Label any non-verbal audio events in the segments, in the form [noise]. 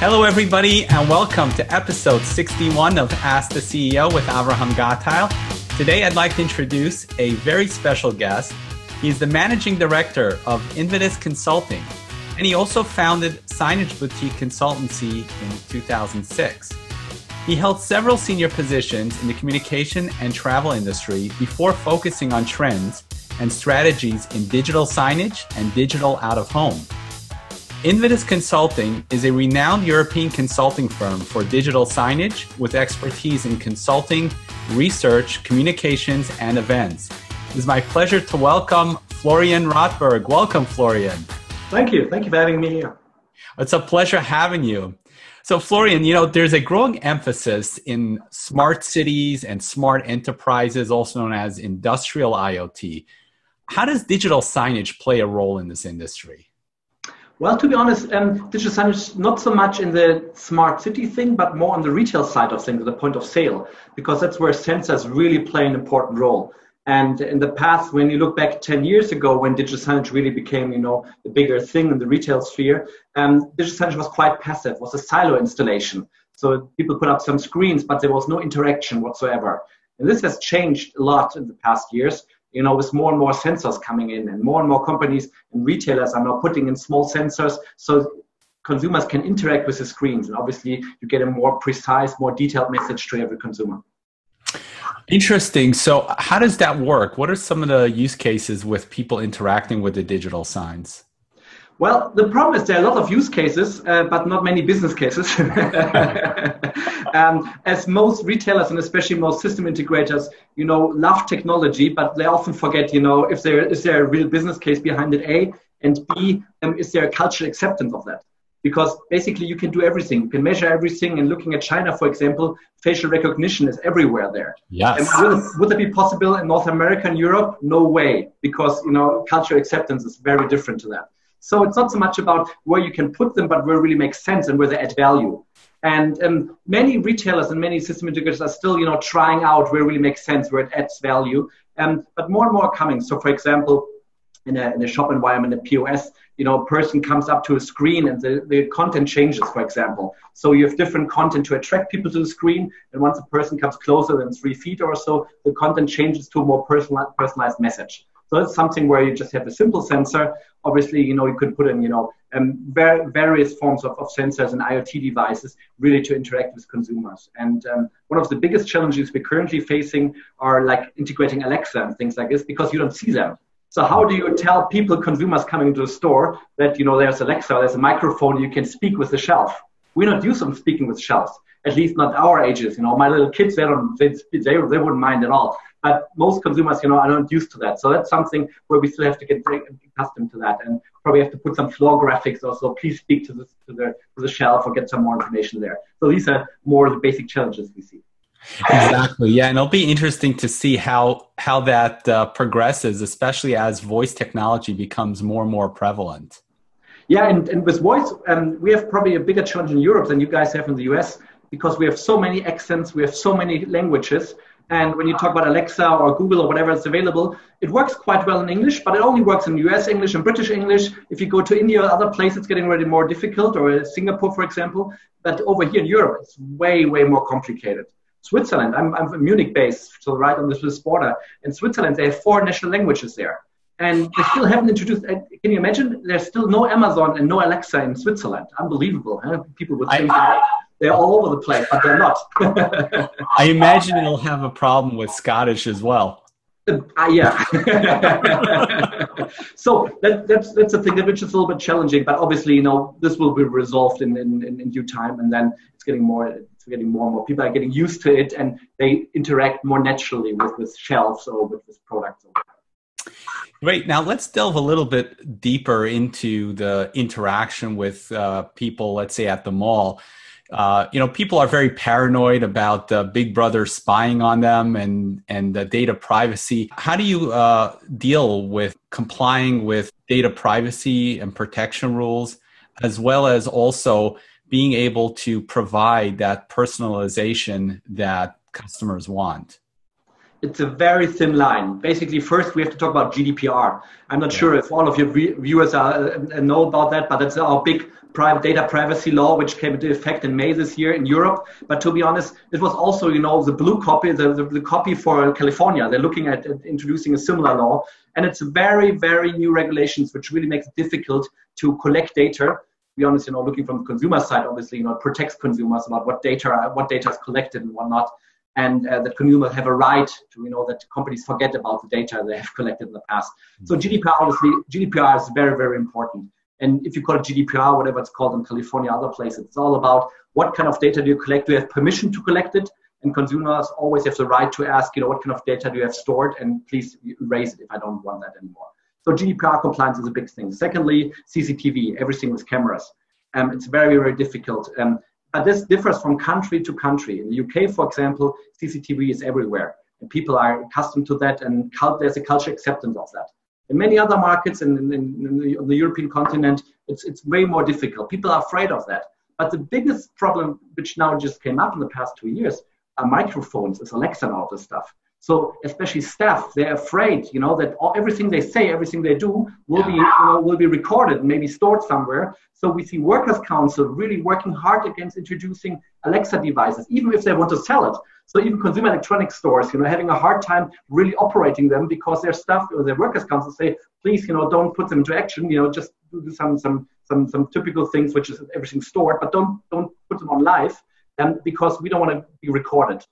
Hello, everybody, and welcome to episode 61 of Ask the CEO with Avraham Gatile. Today, I'd like to introduce a very special guest. He's the managing director of Invidis Consulting, and he also founded Signage Boutique Consultancy in 2006. He held several senior positions in the communication and travel industry before focusing on trends and strategies in digital signage and digital out of home. Invidis Consulting is a renowned European consulting firm for digital signage with expertise in consulting, research, communications, and events. It is my pleasure to welcome Florian Rotberg. Welcome, Florian. Thank you. Thank you for having me here. It's a pleasure having you. So, Florian, you know, there's a growing emphasis in smart cities and smart enterprises, also known as industrial IoT. How does digital signage play a role in this industry? Well, to be honest, um, digital signage not so much in the smart city thing, but more on the retail side of things, the point of sale, because that's where sensors really play an important role. And in the past, when you look back 10 years ago, when digital signage really became, you know, the bigger thing in the retail sphere, um, digital signage was quite passive, was a silo installation. So people put up some screens, but there was no interaction whatsoever. And this has changed a lot in the past years you know, with more and more sensors coming in and more and more companies and retailers are now putting in small sensors so consumers can interact with the screens. And obviously you get a more precise, more detailed message to every consumer. Interesting. So how does that work? What are some of the use cases with people interacting with the digital signs? Well, the problem is there are a lot of use cases, uh, but not many business cases. [laughs] um, as most retailers and especially most system integrators, you know, love technology, but they often forget, you know, if there is there a real business case behind it, A, and B, um, is there a cultural acceptance of that? Because basically you can do everything. You can measure everything. And looking at China, for example, facial recognition is everywhere there. Yes. Would, would, it be possible in North America and Europe? No way, because you know cultural acceptance is very different to that. So it's not so much about where you can put them, but where it really makes sense and where they add value. And um, many retailers and many system integrators are still, you know, trying out where it really makes sense, where it adds value. Um, but more and more are coming. So, for example, in a, in a shop environment, a POS, you know, a person comes up to a screen and the, the content changes, for example. So you have different content to attract people to the screen. And once a person comes closer than three feet or so, the content changes to a more personalized, personalized message. So that's something where you just have a simple sensor. Obviously, you know, you could put in, you know, um, ver- various forms of, of sensors and IoT devices really to interact with consumers. And um, one of the biggest challenges we're currently facing are like integrating Alexa and things like this because you don't see them. So how do you tell people, consumers coming to the store that, you know, there's Alexa, there's a microphone, you can speak with the shelf. We're not used to speaking with shelves, at least not our ages. You know, my little kids, they don't, they, they, they wouldn't mind at all. But most consumers, you know, are not used to that. So that's something where we still have to get accustomed to that, and probably have to put some floor graphics also. Please speak to the to the to the shelf or get some more information there. So these are more the basic challenges we see. Exactly. Yeah, and it'll be interesting to see how how that uh, progresses, especially as voice technology becomes more and more prevalent. Yeah, and, and with voice, um, we have probably a bigger challenge in Europe than you guys have in the US because we have so many accents, we have so many languages, and when you talk about Alexa or Google or whatever is available, it works quite well in English, but it only works in US English and British English. If you go to India or other places, it's getting really more difficult, or Singapore, for example. But over here in Europe, it's way, way more complicated. Switzerland, I'm, I'm Munich based, so right on the Swiss border. In Switzerland, they have four national languages there. And they still haven't introduced, can you imagine? There's still no Amazon and no Alexa in Switzerland. Unbelievable. Huh? People would think. I, they're all over the place, but they're not. I imagine it'll have a problem with Scottish as well. Uh, yeah. [laughs] so that, that's that's a thing which is a little bit challenging, but obviously, you know, this will be resolved in, in, in due time, and then it's getting more it's getting more and more people are getting used to it, and they interact more naturally with with shelves or with, with products. Great. Now let's delve a little bit deeper into the interaction with uh, people, let's say at the mall. Uh, you know, people are very paranoid about uh, Big Brother spying on them and and the data privacy. How do you uh, deal with complying with data privacy and protection rules, as well as also being able to provide that personalization that customers want? It's a very thin line. Basically, first we have to talk about GDPR. I'm not sure if all of your viewers are, uh, know about that, but that's our big private data privacy law, which came into effect in May this year in Europe. But to be honest, it was also, you know, the blue copy, the, the, the copy for California. They're looking at, at introducing a similar law, and it's very, very new regulations, which really makes it difficult to collect data. To be honest, you know, looking from the consumer side, obviously, you know, it protects consumers about what data, what data is collected and whatnot and uh, that consumers have a right to, you know, that companies forget about the data they have collected in the past. So GDPR, obviously, GDPR is very, very important. And if you call it GDPR, whatever it's called in California, other places, it's all about what kind of data do you collect? Do you have permission to collect it? And consumers always have the right to ask, you know, what kind of data do you have stored? And please erase it if I don't want that anymore. So GDPR compliance is a big thing. Secondly, CCTV, everything with cameras. Um, it's very, very difficult. Um, but this differs from country to country. In the UK, for example, CCTV is everywhere. And people are accustomed to that, and there's a culture acceptance of that. In many other markets in, in, in the, on the European continent, it's, it's way more difficult. People are afraid of that. But the biggest problem, which now just came up in the past two years, are microphones, is Alexa and all this stuff. So especially staff, they're afraid, you know, that all, everything they say, everything they do will be you know, will be recorded maybe stored somewhere. So we see Workers Council really working hard against introducing Alexa devices, even if they want to sell it. So even consumer electronics stores, you know, having a hard time really operating them because their staff or their Workers Council say, please, you know, don't put them into action. You know, just do some some some some typical things, which is everything stored, but don't don't put them on live, um, because we don't want to be recorded.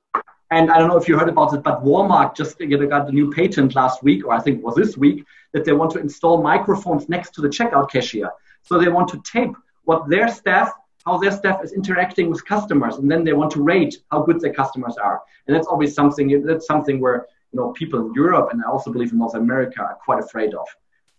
And I don't know if you heard about it, but Walmart just got a new patent last week, or I think it was this week, that they want to install microphones next to the checkout cashier. So they want to tape what their staff, how their staff is interacting with customers, and then they want to rate how good their customers are. And that's always something that's something where you know people in Europe and I also believe in North America are quite afraid of.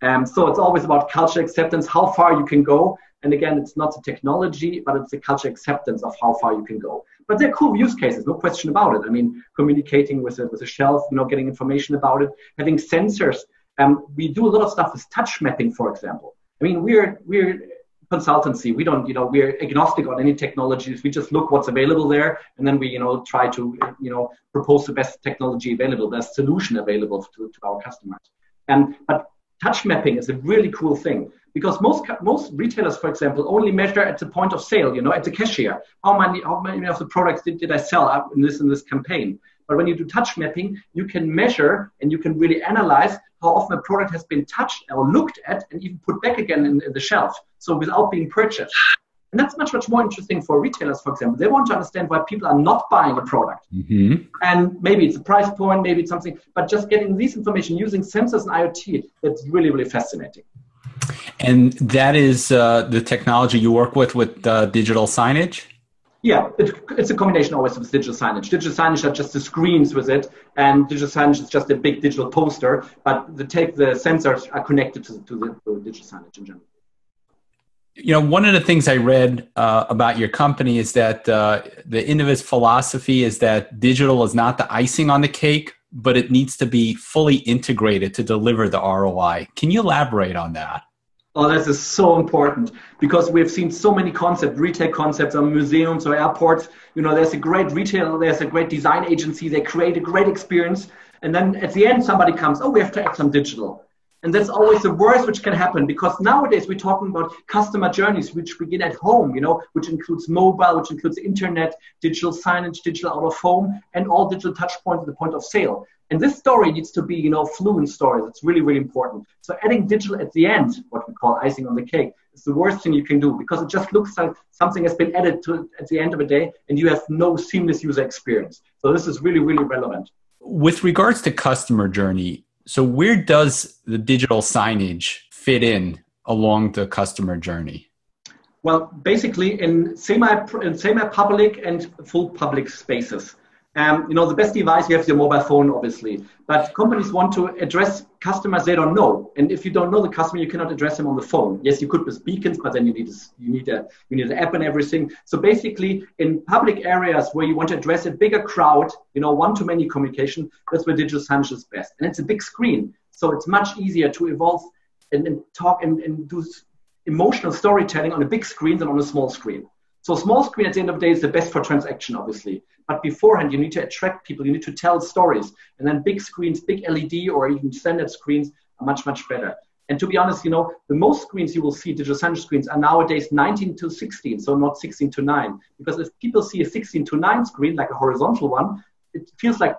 Um, so it's always about culture acceptance, how far you can go. And again, it's not the technology, but it's the culture acceptance of how far you can go. But they're cool use cases, no question about it. I mean, communicating with a, with a shelf, you know, getting information about it, having sensors. Um, we do a lot of stuff with touch mapping, for example. I mean, we're we're consultancy. We don't, you know, we're agnostic on any technologies. We just look what's available there, and then we, you know, try to, you know, propose the best technology available, best solution available to, to our customers. And but touch mapping is a really cool thing because most most retailers, for example, only measure at the point of sale. You know, at the cashier, how many how many of the products did, did I sell up in this in this campaign? But when you do touch mapping, you can measure and you can really analyze how often a product has been touched or looked at and even put back again in, in the shelf. So without being purchased. And that's much, much more interesting for retailers, for example. They want to understand why people are not buying a product. Mm-hmm. And maybe it's a price point, maybe it's something, but just getting this information using sensors and IoT, that's really, really fascinating. And that is uh, the technology you work with with uh, digital signage? Yeah, it, it's a combination always with digital signage. Digital signage are just the screens with it, and digital signage is just a big digital poster, but the, take, the sensors are connected to, to, the, to the digital signage in general you know, one of the things I read uh, about your company is that uh, the Invidis philosophy is that digital is not the icing on the cake, but it needs to be fully integrated to deliver the ROI. Can you elaborate on that? Oh, this is so important because we've seen so many concepts, retail concepts on museums or airports. You know, there's a great retailer, there's a great design agency, they create a great experience. And then at the end, somebody comes, oh, we have to add some digital. And that's always the worst which can happen because nowadays we're talking about customer journeys which begin at home, you know, which includes mobile, which includes internet, digital signage, digital out of home, and all digital touch points at the point of sale. And this story needs to be, you know, fluent stories. It's really, really important. So adding digital at the end, what we call icing on the cake, is the worst thing you can do because it just looks like something has been added to at the end of the day and you have no seamless user experience. So this is really, really relevant. With regards to customer journey, so where does the digital signage fit in along the customer journey? Well, basically in semi in semi public and full public spaces. Um, you know, the best device you have is your mobile phone, obviously. But companies want to address customers they don't know, and if you don't know the customer, you cannot address them on the phone. Yes, you could with beacons, but then you need a, you need a you need an app and everything. So basically, in public areas where you want to address a bigger crowd, you know, one to many communication, that's where digital signage is best, and it's a big screen, so it's much easier to evolve and, and talk and, and do emotional storytelling on a big screen than on a small screen. So small screen at the end of the day is the best for transaction, obviously. But beforehand, you need to attract people. You need to tell stories. And then big screens, big LED or even standard screens are much, much better. And to be honest, you know, the most screens you will see, digital signage screens, are nowadays 19 to 16, so not 16 to 9. Because if people see a 16 to 9 screen, like a horizontal one, it feels like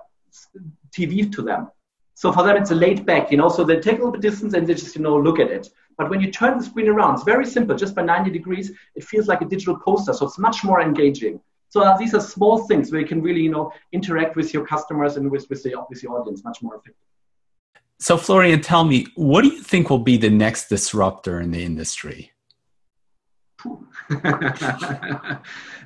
TV to them. So for them, it's a laid back, you know, so they take a little bit distance and they just, you know, look at it. But when you turn the screen around, it's very simple, just by 90 degrees, it feels like a digital poster. So it's much more engaging. So uh, these are small things where you can really, you know, interact with your customers and with, with, the, with the audience much more effectively. So, Florian, tell me, what do you think will be the next disruptor in the industry? [laughs]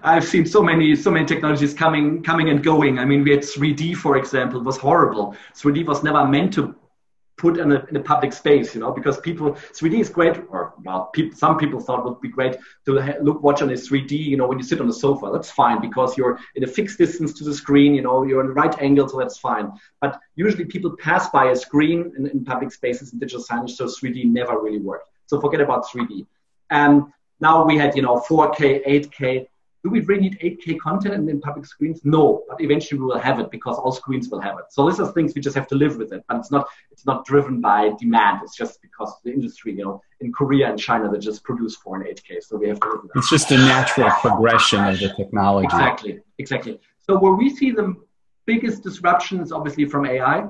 I've seen so many, so many technologies coming, coming and going. I mean, we had 3D, for example, it was horrible. 3D was never meant to put in a, in a public space, you know, because people, 3D is great, or well, people, some people thought would be great to look, watch on a 3D, you know, when you sit on the sofa. That's fine because you're in a fixed distance to the screen, you know, you're in the right angle, so that's fine. But usually people pass by a screen in, in public spaces in digital signage, so 3D never really worked. So forget about 3D. And now we had, you know, 4K, 8K, do we really need 8K content in, public screens? No, but eventually we will have it because all screens will have it. So these are things we just have to live with it. But it's not it's not driven by demand. It's just because the industry, you know, in Korea and China they just produce 4 and 8K. So we have to live with. It's just a natural progression of the technology. Exactly, exactly. So where we see the biggest disruptions, obviously from AI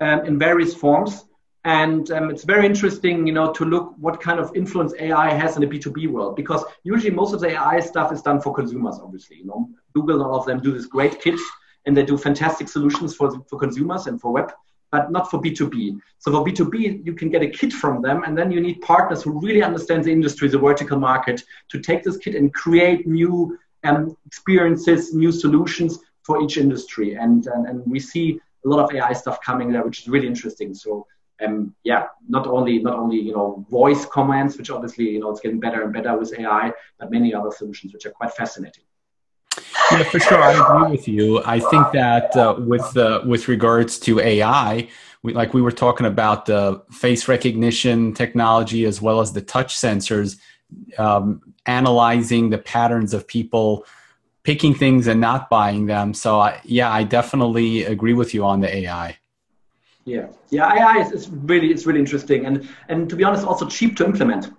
um, in various forms. And um, it's very interesting, you know, to look what kind of influence AI has in the B2B world, because usually most of the AI stuff is done for consumers, obviously. You know, Google and all of them do this great kits, and they do fantastic solutions for, for consumers and for web, but not for B2B. So for B2B, you can get a kit from them, and then you need partners who really understand the industry, the vertical market, to take this kit and create new um, experiences, new solutions for each industry. And, and, and we see a lot of AI stuff coming there, which is really interesting. So um, yeah, not only not only you know voice commands, which obviously you know it's getting better and better with AI, but many other solutions which are quite fascinating. Yeah, for sure, I agree with you. I think that uh, with uh, with regards to AI, we, like we were talking about the face recognition technology as well as the touch sensors, um, analyzing the patterns of people picking things and not buying them. So, I, yeah, I definitely agree with you on the AI. Yeah, yeah, AI is, is really it's really interesting, and and to be honest, also cheap to implement.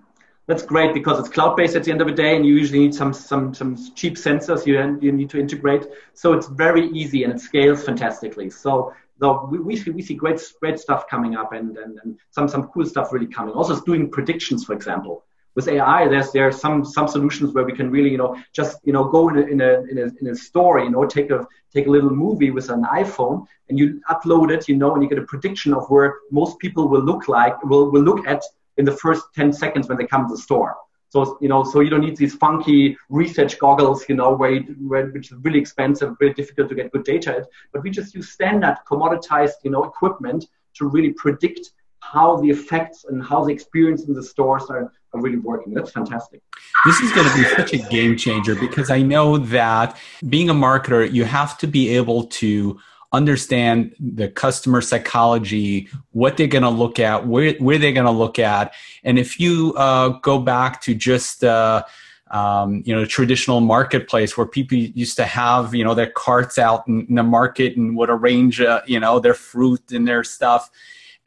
That's great because it's cloud based at the end of the day, and you usually need some some some cheap sensors you you need to integrate. So it's very easy and it scales fantastically. So so we, we see we see great great stuff coming up, and and, and some some cool stuff really coming. Also, it's doing predictions, for example with AI, there's there are some some solutions where we can really you know just you know go in a, in a in a in a store you know take a take a little movie with an iPhone and you upload it you know and you get a prediction of where most people will look like will will look at in the first 10 seconds when they come to the store. So you know so you don't need these funky research goggles you know where, where which is really expensive, very difficult to get good data at. But we just use standard commoditized you know equipment to really predict how the effects and how the experience in the stores are, are really working. That's fantastic. This is going to be such a game changer because I know that being a marketer, you have to be able to understand the customer psychology, what they're going to look at, where, where they're going to look at. And if you uh, go back to just, uh, um, you know, traditional marketplace where people used to have, you know, their carts out in, in the market and would arrange, uh, you know, their fruit and their stuff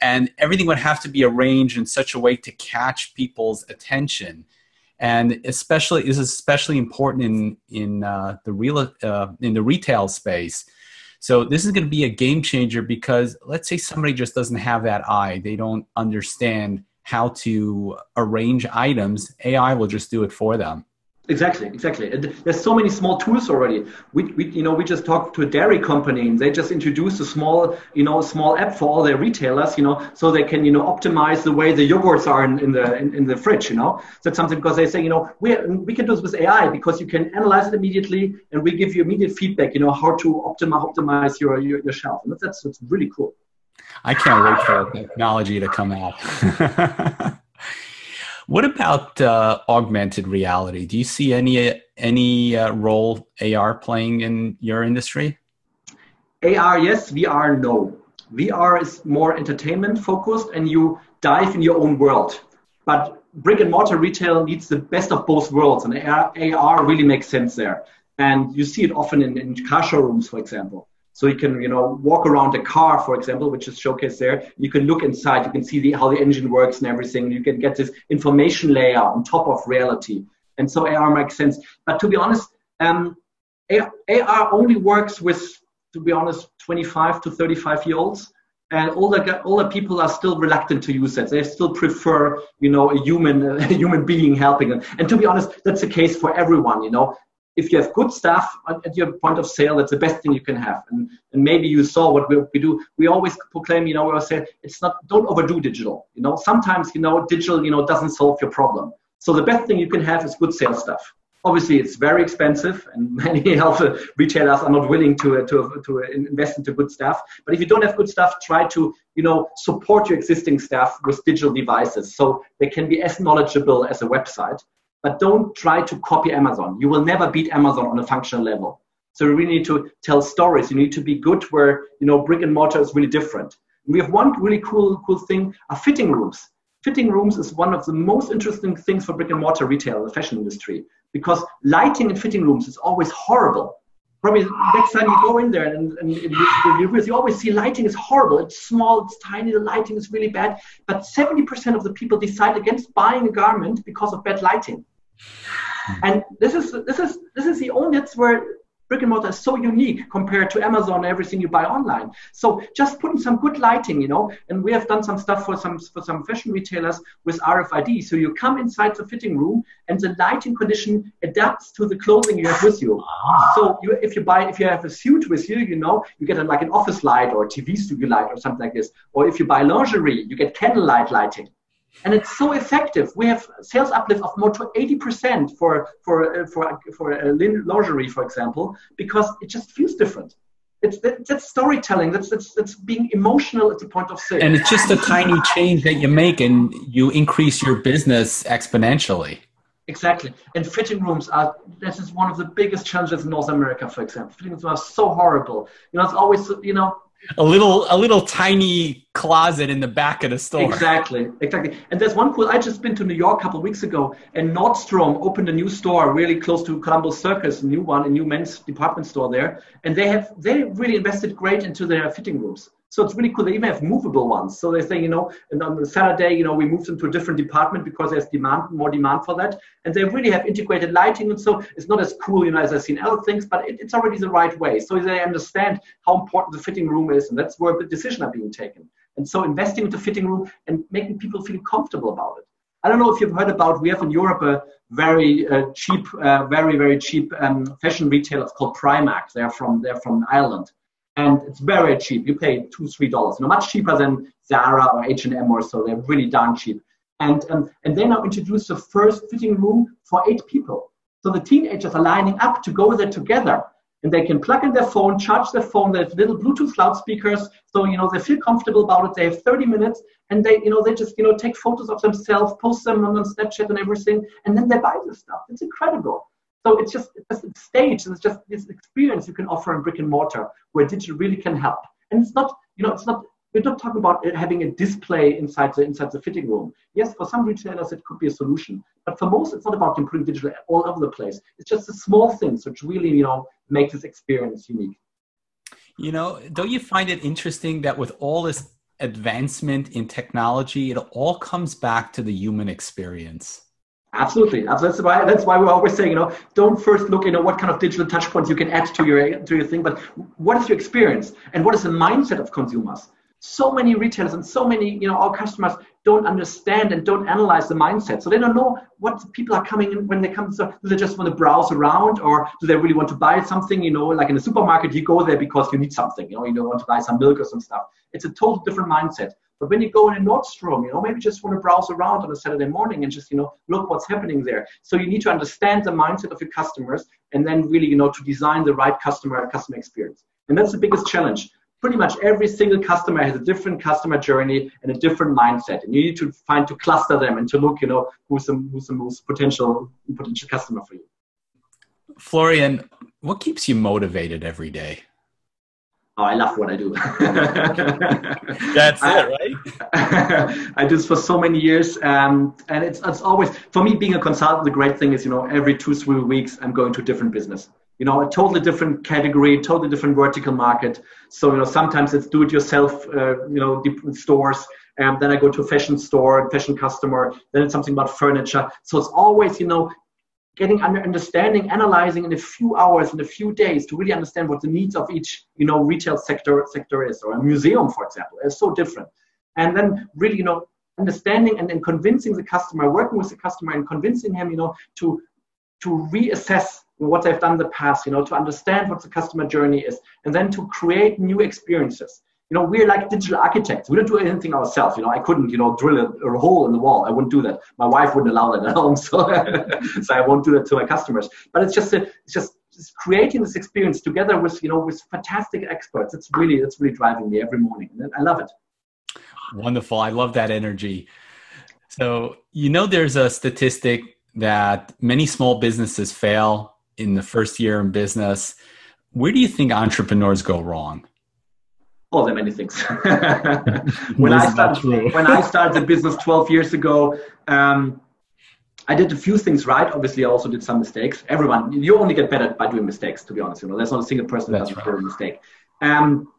and everything would have to be arranged in such a way to catch people's attention. And especially is especially important in in uh, the real uh, in the retail space. So this is going to be a game changer because let's say somebody just doesn't have that eye. They don't understand how to arrange items. Ai will just do it for them Exactly, exactly. And there's so many small tools already. We, we, you know, we just talked to a dairy company, and they just introduced a small, you know, small app for all their retailers, you know, so they can, you know, optimize the way the yogurts are in, in the in, in, the fridge, you know. That's something because they say, you know, we we can do this with AI because you can analyze it immediately, and we give you immediate feedback, you know, how to optimize optimize your your, your shelf, and that's that's really cool. I can't wait for technology to come out. [laughs] What about uh, augmented reality? Do you see any any uh, role AR playing in your industry? AR, yes. VR, no. VR is more entertainment focused, and you dive in your own world. But brick and mortar retail needs the best of both worlds, and AR, really makes sense there. And you see it often in, in car showrooms, for example. So you can, you know, walk around a car, for example, which is showcased there. You can look inside. You can see the, how the engine works and everything. You can get this information layer on top of reality. And so AR makes sense. But to be honest, um, AR only works with, to be honest, 25 to 35 year olds. And older, older people are still reluctant to use that. They still prefer, you know, a human, [laughs] a human being helping them. And to be honest, that's the case for everyone. You know, if you have good staff at your point of sale, that's the best thing you can have. And, and maybe you saw what we, we do. We always proclaim, you know, we always say it's not, don't overdo digital. You know, sometimes, you know, digital, you know, doesn't solve your problem. So the best thing you can have is good sales stuff. Obviously, it's very expensive, and [laughs] many health retailers are not willing to, to, to invest into good stuff. But if you don't have good stuff, try to you know support your existing staff with digital devices so they can be as knowledgeable as a website but don't try to copy Amazon. You will never beat Amazon on a functional level. So you really need to tell stories. You need to be good where you know brick and mortar is really different. And we have one really cool cool thing: are fitting rooms. Fitting rooms is one of the most interesting things for brick and mortar retail in the fashion industry because lighting in fitting rooms is always horrible. Probably next time you go in there and, and, and you, you always see lighting is horrible. It's small, it's tiny, the lighting is really bad. But 70% of the people decide against buying a garment because of bad lighting. And this is this is this is the only that's where brick and mortar is so unique compared to Amazon, everything you buy online. So just putting some good lighting, you know, and we have done some stuff for some for some fashion retailers with RFID. So you come inside the fitting room and the lighting condition adapts to the clothing you have with you. So you, if you buy if you have a suit with you, you know, you get a, like an office light or a TV studio light or something like this. Or if you buy lingerie, you get candlelight lighting and it's so effective. We have sales uplift of more to 80% for for uh, for for uh, lingerie, for example, because it just feels different. It's that, that's storytelling. That's, that's that's being emotional at the point of sale. And it's just a tiny change that you make, and you increase your business exponentially. Exactly. And fitting rooms are this is one of the biggest challenges in North America, for example. Fitting rooms are so horrible. You know, it's always you know a little a little tiny closet in the back of the store. Exactly, exactly. And there's one cool. I just been to New York a couple weeks ago, and Nordstrom opened a new store really close to Columbus Circus, a new one, a new men's department store there, and they have they really invested great into their fitting rooms. So it's really cool. They even have movable ones. So they say, you know, and on Saturday, you know, we moved them to a different department because there's demand, more demand for that. And they really have integrated lighting. And so it's not as cool, you know, as I've seen other things, but it, it's already the right way. So they understand how important the fitting room is. And that's where the decisions are being taken. And so investing into fitting room and making people feel comfortable about it. I don't know if you've heard about, we have in Europe a very uh, cheap, uh, very, very cheap um, fashion retailer called Primark. They're from, they're from Ireland and it's very cheap. You pay two, three dollars. You know, much cheaper than Zara or H and M or so. They're really darn cheap. And um, and they now introduced the first fitting room for eight people. So the teenagers are lining up to go there together, and they can plug in their phone, charge their phone. They have little Bluetooth loudspeakers, so you know they feel comfortable about it. They have 30 minutes, and they you know they just you know take photos of themselves, post them on Snapchat and everything, and then they buy the stuff. It's incredible. So it's just it's a stage, it's just this experience you can offer in brick and mortar where digital really can help. And it's not, you know, it's not we're not talking about having a display inside the inside the fitting room. Yes, for some retailers it could be a solution, but for most it's not about improving digital all over the place. It's just the small things which really you know make this experience unique. You know, don't you find it interesting that with all this advancement in technology, it all comes back to the human experience? Absolutely. That's why that's why we're always saying, you know, don't first look, you know, what kind of digital touch points you can add to your to your thing, but what is your experience and what is the mindset of consumers? So many retailers and so many, you know, our customers don't understand and don't analyze the mindset. So they don't know what people are coming in when they come. So do they just want to browse around or do they really want to buy something? You know, like in a supermarket, you go there because you need something, you know, you don't want to buy some milk or some stuff. It's a total different mindset. But when you go in a Nordstrom, you know, maybe just want to browse around on a Saturday morning and just, you know, look what's happening there. So you need to understand the mindset of your customers and then really, you know, to design the right customer customer experience. And that's the biggest challenge. Pretty much every single customer has a different customer journey and a different mindset. And you need to find to cluster them and to look, you know, who's the, who's the most potential potential customer for you. Florian, what keeps you motivated every day? Oh, I love what I do. [laughs] That's it, right? [laughs] I do this for so many years, um, and it's it's always for me being a consultant. The great thing is, you know, every two three weeks I'm going to a different business. You know, a totally different category, totally different vertical market. So you know, sometimes it's do-it-yourself, uh, you know, stores. And then I go to a fashion store, fashion customer. Then it's something about furniture. So it's always, you know, getting under understanding, analyzing in a few hours, in a few days, to really understand what the needs of each, you know, retail sector sector is, or a museum, for example, is so different. And then really, you know, understanding and then convincing the customer, working with the customer and convincing him, you know, to to reassess what they've done in the past, you know, to understand what the customer journey is, and then to create new experiences you know, we're like digital architects. We don't do anything ourselves. You know, I couldn't, you know, drill a, a, hole in the wall. I wouldn't do that. My wife wouldn't allow that at home, [laughs] so so I won't do that to my customers. But it's just a, it's just just creating this experience together with you know with fantastic experts. It's really it's really driving me every morning. and I love it. Wonderful. I love that energy. So you know, there's a statistic that many small businesses fail in the first year in business. Where do you think entrepreneurs go wrong? There are many things. [laughs] when I started [laughs] when I started the business 12 years ago, um, I did a few things right. Obviously, I also did some mistakes. Everyone, you only get better by doing mistakes. To be honest, you know, there's not a single person that doesn't right. a mistake. Um,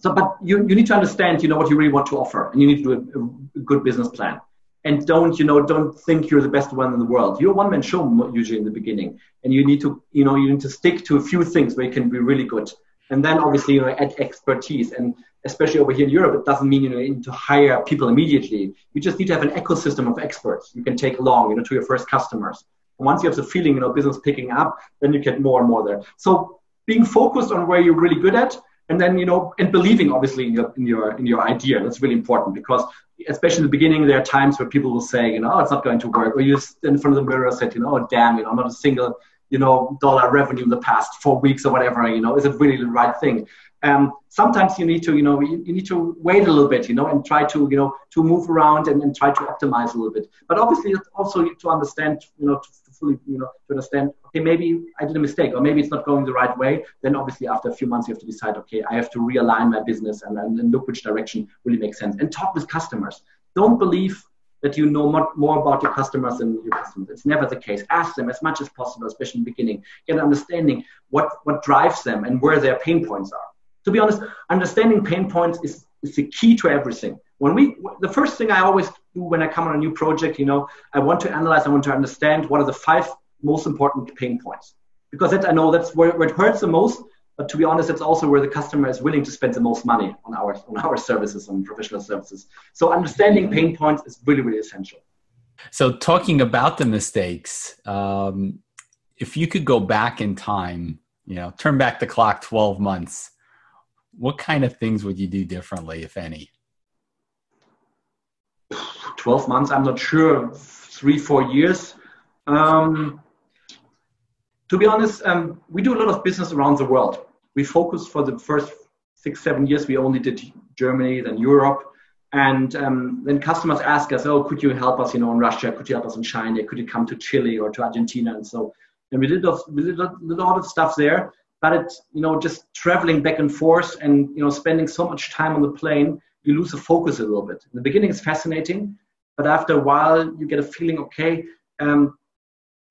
so, but you, you need to understand, you know, what you really want to offer, and you need to do a, a good business plan. And don't, you know, don't think you're the best one in the world. You're a one-man show usually in the beginning, and you need to, you know, you need to stick to a few things where you can be really good and then obviously you know add expertise and especially over here in Europe, it doesn't mean you know, need to hire people immediately. You just need to have an ecosystem of experts you can take along, you know, to your first customers. And once you have the feeling, you know, business picking up, then you get more and more there. So being focused on where you're really good at, and then you know, and believing obviously in your in your in your idea. That's really important because especially in the beginning, there are times where people will say, you know, oh, it's not going to work, or you in front of the mirror and said, you know, oh damn, you know, not a single you know, dollar revenue in the past four weeks or whatever, you know, is it really the right thing? Um, sometimes you need to, you know, you, you, need to wait a little bit, you know, and try to, you know, to move around and, and try to optimize a little bit. But obviously, also to understand, you know, to, to fully, you know, to understand, okay, maybe I did a mistake, or maybe it's not going the right way. Then obviously, after a few months, you have to decide, okay, I have to realign my business and, and, and look which direction really makes sense. And talk with customers. Don't believe that you know more about your customers than your customers. It's never the case. Ask them as much as possible, especially in the beginning. Get an understanding what, what drives them and where their pain points are. To be honest, understanding pain points is, is the key to everything. When we, the first thing I always do when I come on a new project, you know, I want to analyze, I want to understand what are the five most important pain points. Because that I know that's where, where it hurts the most, but to be honest, it's also where the customer is willing to spend the most money on our on our services, on professional services. So understanding pain points is really really essential. So talking about the mistakes, um, if you could go back in time, you know, turn back the clock twelve months, what kind of things would you do differently, if any? Twelve months, I'm not sure. Three, four years. Um, to be honest, um, we do a lot of business around the world. We focused for the first six, seven years, we only did Germany, then Europe. And um, then customers ask us, oh, could you help us, you know, in Russia? Could you help us in China? Could you come to Chile or to Argentina? And so, and we did, a, we did a lot of stuff there. But it's, you know, just traveling back and forth and, you know, spending so much time on the plane, you lose the focus a little bit. In the beginning, it's fascinating. But after a while, you get a feeling, okay, um,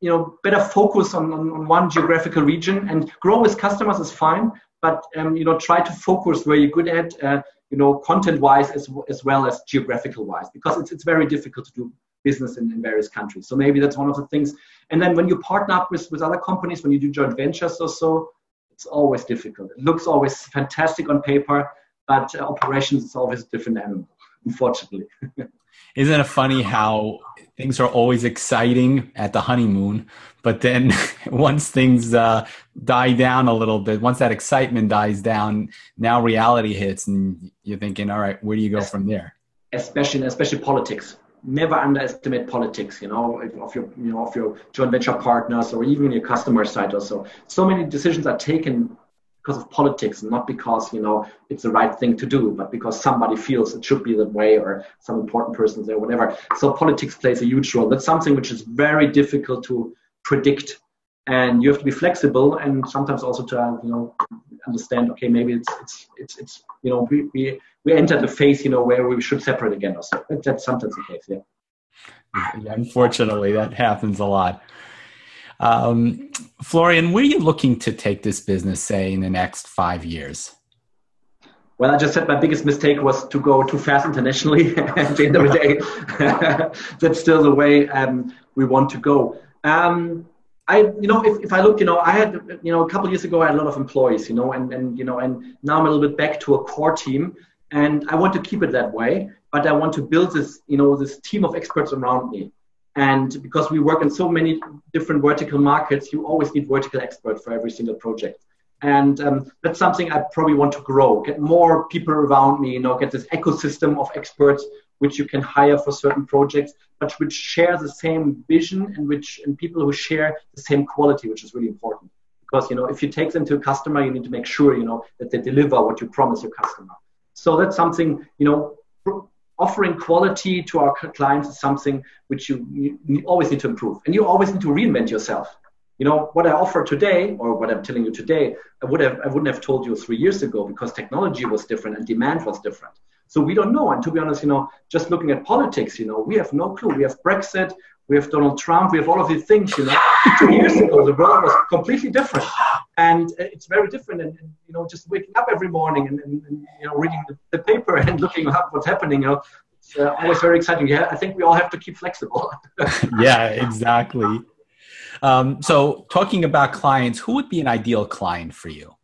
you know better focus on, on, on, one geographical region. And grow with customers is fine but um, you know try to focus where you're good at uh, you know content wise as, as well as geographical wise because it's, it's very difficult to do business in, in various countries. So maybe that's one of the things. And then when you partner up with, with other companies when you do joint ventures or so it's always difficult. It looks always fantastic on paper but uh, operations is always a different animal unfortunately [laughs] Isn't it funny how things are always exciting at the honeymoon, but then [laughs] once things uh, die down a little bit, once that excitement dies down, now reality hits, and you're thinking, all right, where do you go from there? Especially, especially politics. Never underestimate politics. You know, of your, you know, of your joint venture partners or even your customer side. Also, so many decisions are taken because of politics not because you know it's the right thing to do but because somebody feels it should be that way or some important person there whatever. So politics plays a huge role. That's something which is very difficult to predict and you have to be flexible and sometimes also to have you know understand okay maybe it's it's it's, it's you know we, we we enter the phase you know where we should separate again or so. That's sometimes the case yeah unfortunately that happens a lot um, florian where are you looking to take this business say in the next five years well, I just said my biggest mistake was to go too fast internationally. [laughs] At the end of the day, [laughs] that's still the way um, we want to go. Um, I, you know, if, if I look, you know, I had, you know, a couple years ago, I had a lot of employees, you know, and, and, you know, and now I'm a little bit back to a core team and I want to keep it that way, but I want to build this, you know, this team of experts around me. And because we work in so many different vertical markets, you always need vertical experts for every single project. And um, that's something I probably want to grow, get more people around me, you know, get this ecosystem of experts which you can hire for certain projects, but which share the same vision and which and people who share the same quality, which is really important. Because you know, if you take them to a customer, you need to make sure you know that they deliver what you promise your customer. So that's something you know. Offering quality to our clients is something which you, you always need to improve, and you always need to reinvent yourself. You know what i offer today or what i'm telling you today i would have i wouldn't have told you three years ago because technology was different and demand was different. So we don't know. And to be honest you know just looking at politics you know we have no clue. We have brexit we have donald trump we have all of these things you know. Two years ago the world was completely different. And it's very different and, and you know just waking up every morning and, and, and you know reading the, the, paper [laughs] and looking up what's happening you know. It's uh, always very exciting. Yeah i think we all have to keep flexible. [laughs] Yeah exactly. Um, so, talking about clients, who would be an ideal client for you?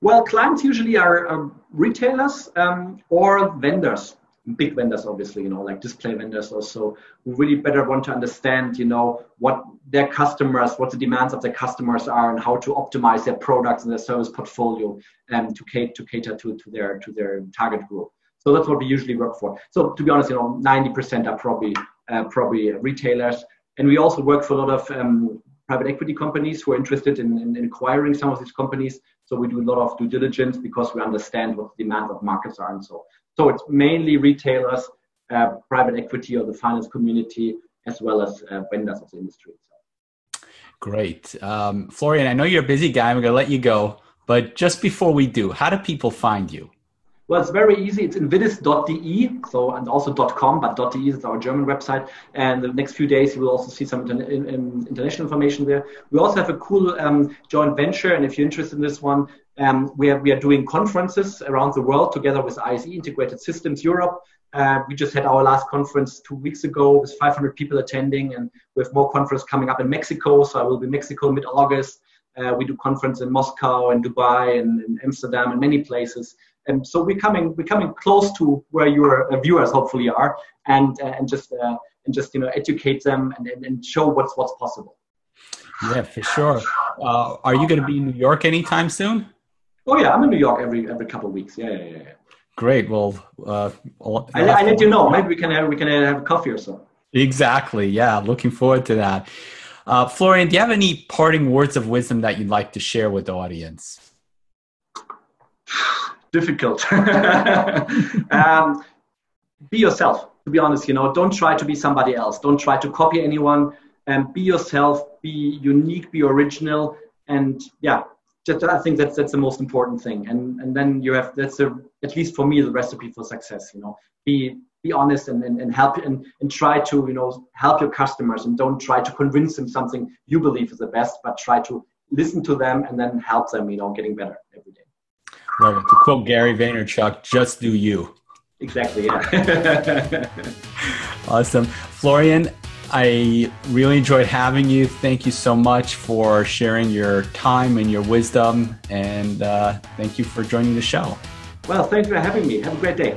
Well, clients usually are, are retailers um, or vendors, big vendors, obviously, you know, like display vendors also, who really better want to understand, you know, what their customers, what the demands of their customers are, and how to optimize their products and their service portfolio um, to cater to cater to, to their to their target group. So that's what we usually work for. So to be honest, you know, 90% are probably uh, probably retailers. And we also work for a lot of um, private equity companies who are interested in, in, in, acquiring some of these companies. So we do a lot of due diligence because we understand what the demand of markets are and so. So it's mainly retailers, uh, private equity or the finance community, as well as uh, vendors of the industry. Great. Um, Florian, I know you're a busy guy. I'm going to let you go. But just before we do, how do people find you? Well, it's very easy. It's invidis.de, so and also .com, but .de is our German website. And the next few days, you will also see some inter- in, in international information there. We also have a cool um, joint venture, and if you're interested in this one, um, we, are, we are doing conferences around the world together with ISE Integrated Systems Europe. Uh, we just had our last conference two weeks ago with 500 people attending, and we have more conferences coming up in Mexico. So I will be in Mexico mid-August. Uh, we do conference in Moscow and Dubai and, and Amsterdam and many places. And so we're coming we're coming close to where your uh, viewers hopefully are, and uh, and just uh, and just you know educate them and, and, and show what's what's possible. Yeah, for sure. Uh, are you going to be in New York anytime soon? Oh yeah, I'm in New York every every couple of weeks. Yeah, yeah, yeah. Great. Well, uh, I, I let you know. Maybe we can have we can have a coffee or so. Exactly. Yeah, looking forward to that. Uh, Florian, do you have any parting words of wisdom that you'd like to share with the audience? [sighs] difficult. [laughs] um, be yourself. To be honest, you know, don't try to be somebody else. Don't try to copy anyone. And um, be yourself. Be unique. Be original. And yeah, just, I think that's that's the most important thing. And and then you have that's a at least for me the recipe for success. You know, be be honest and, and, and help and, and try to you know help your customers and don't try to convince them something you believe is the best, but try to listen to them and then help them. You know, getting better every day. Love it. To quote Gary Vaynerchuk, just do you. Exactly, yeah. [laughs] awesome. Florian, I really enjoyed having you. Thank you so much for sharing your time and your wisdom. And uh, thank you for joining the show. Well, thanks for having me. Have a great day.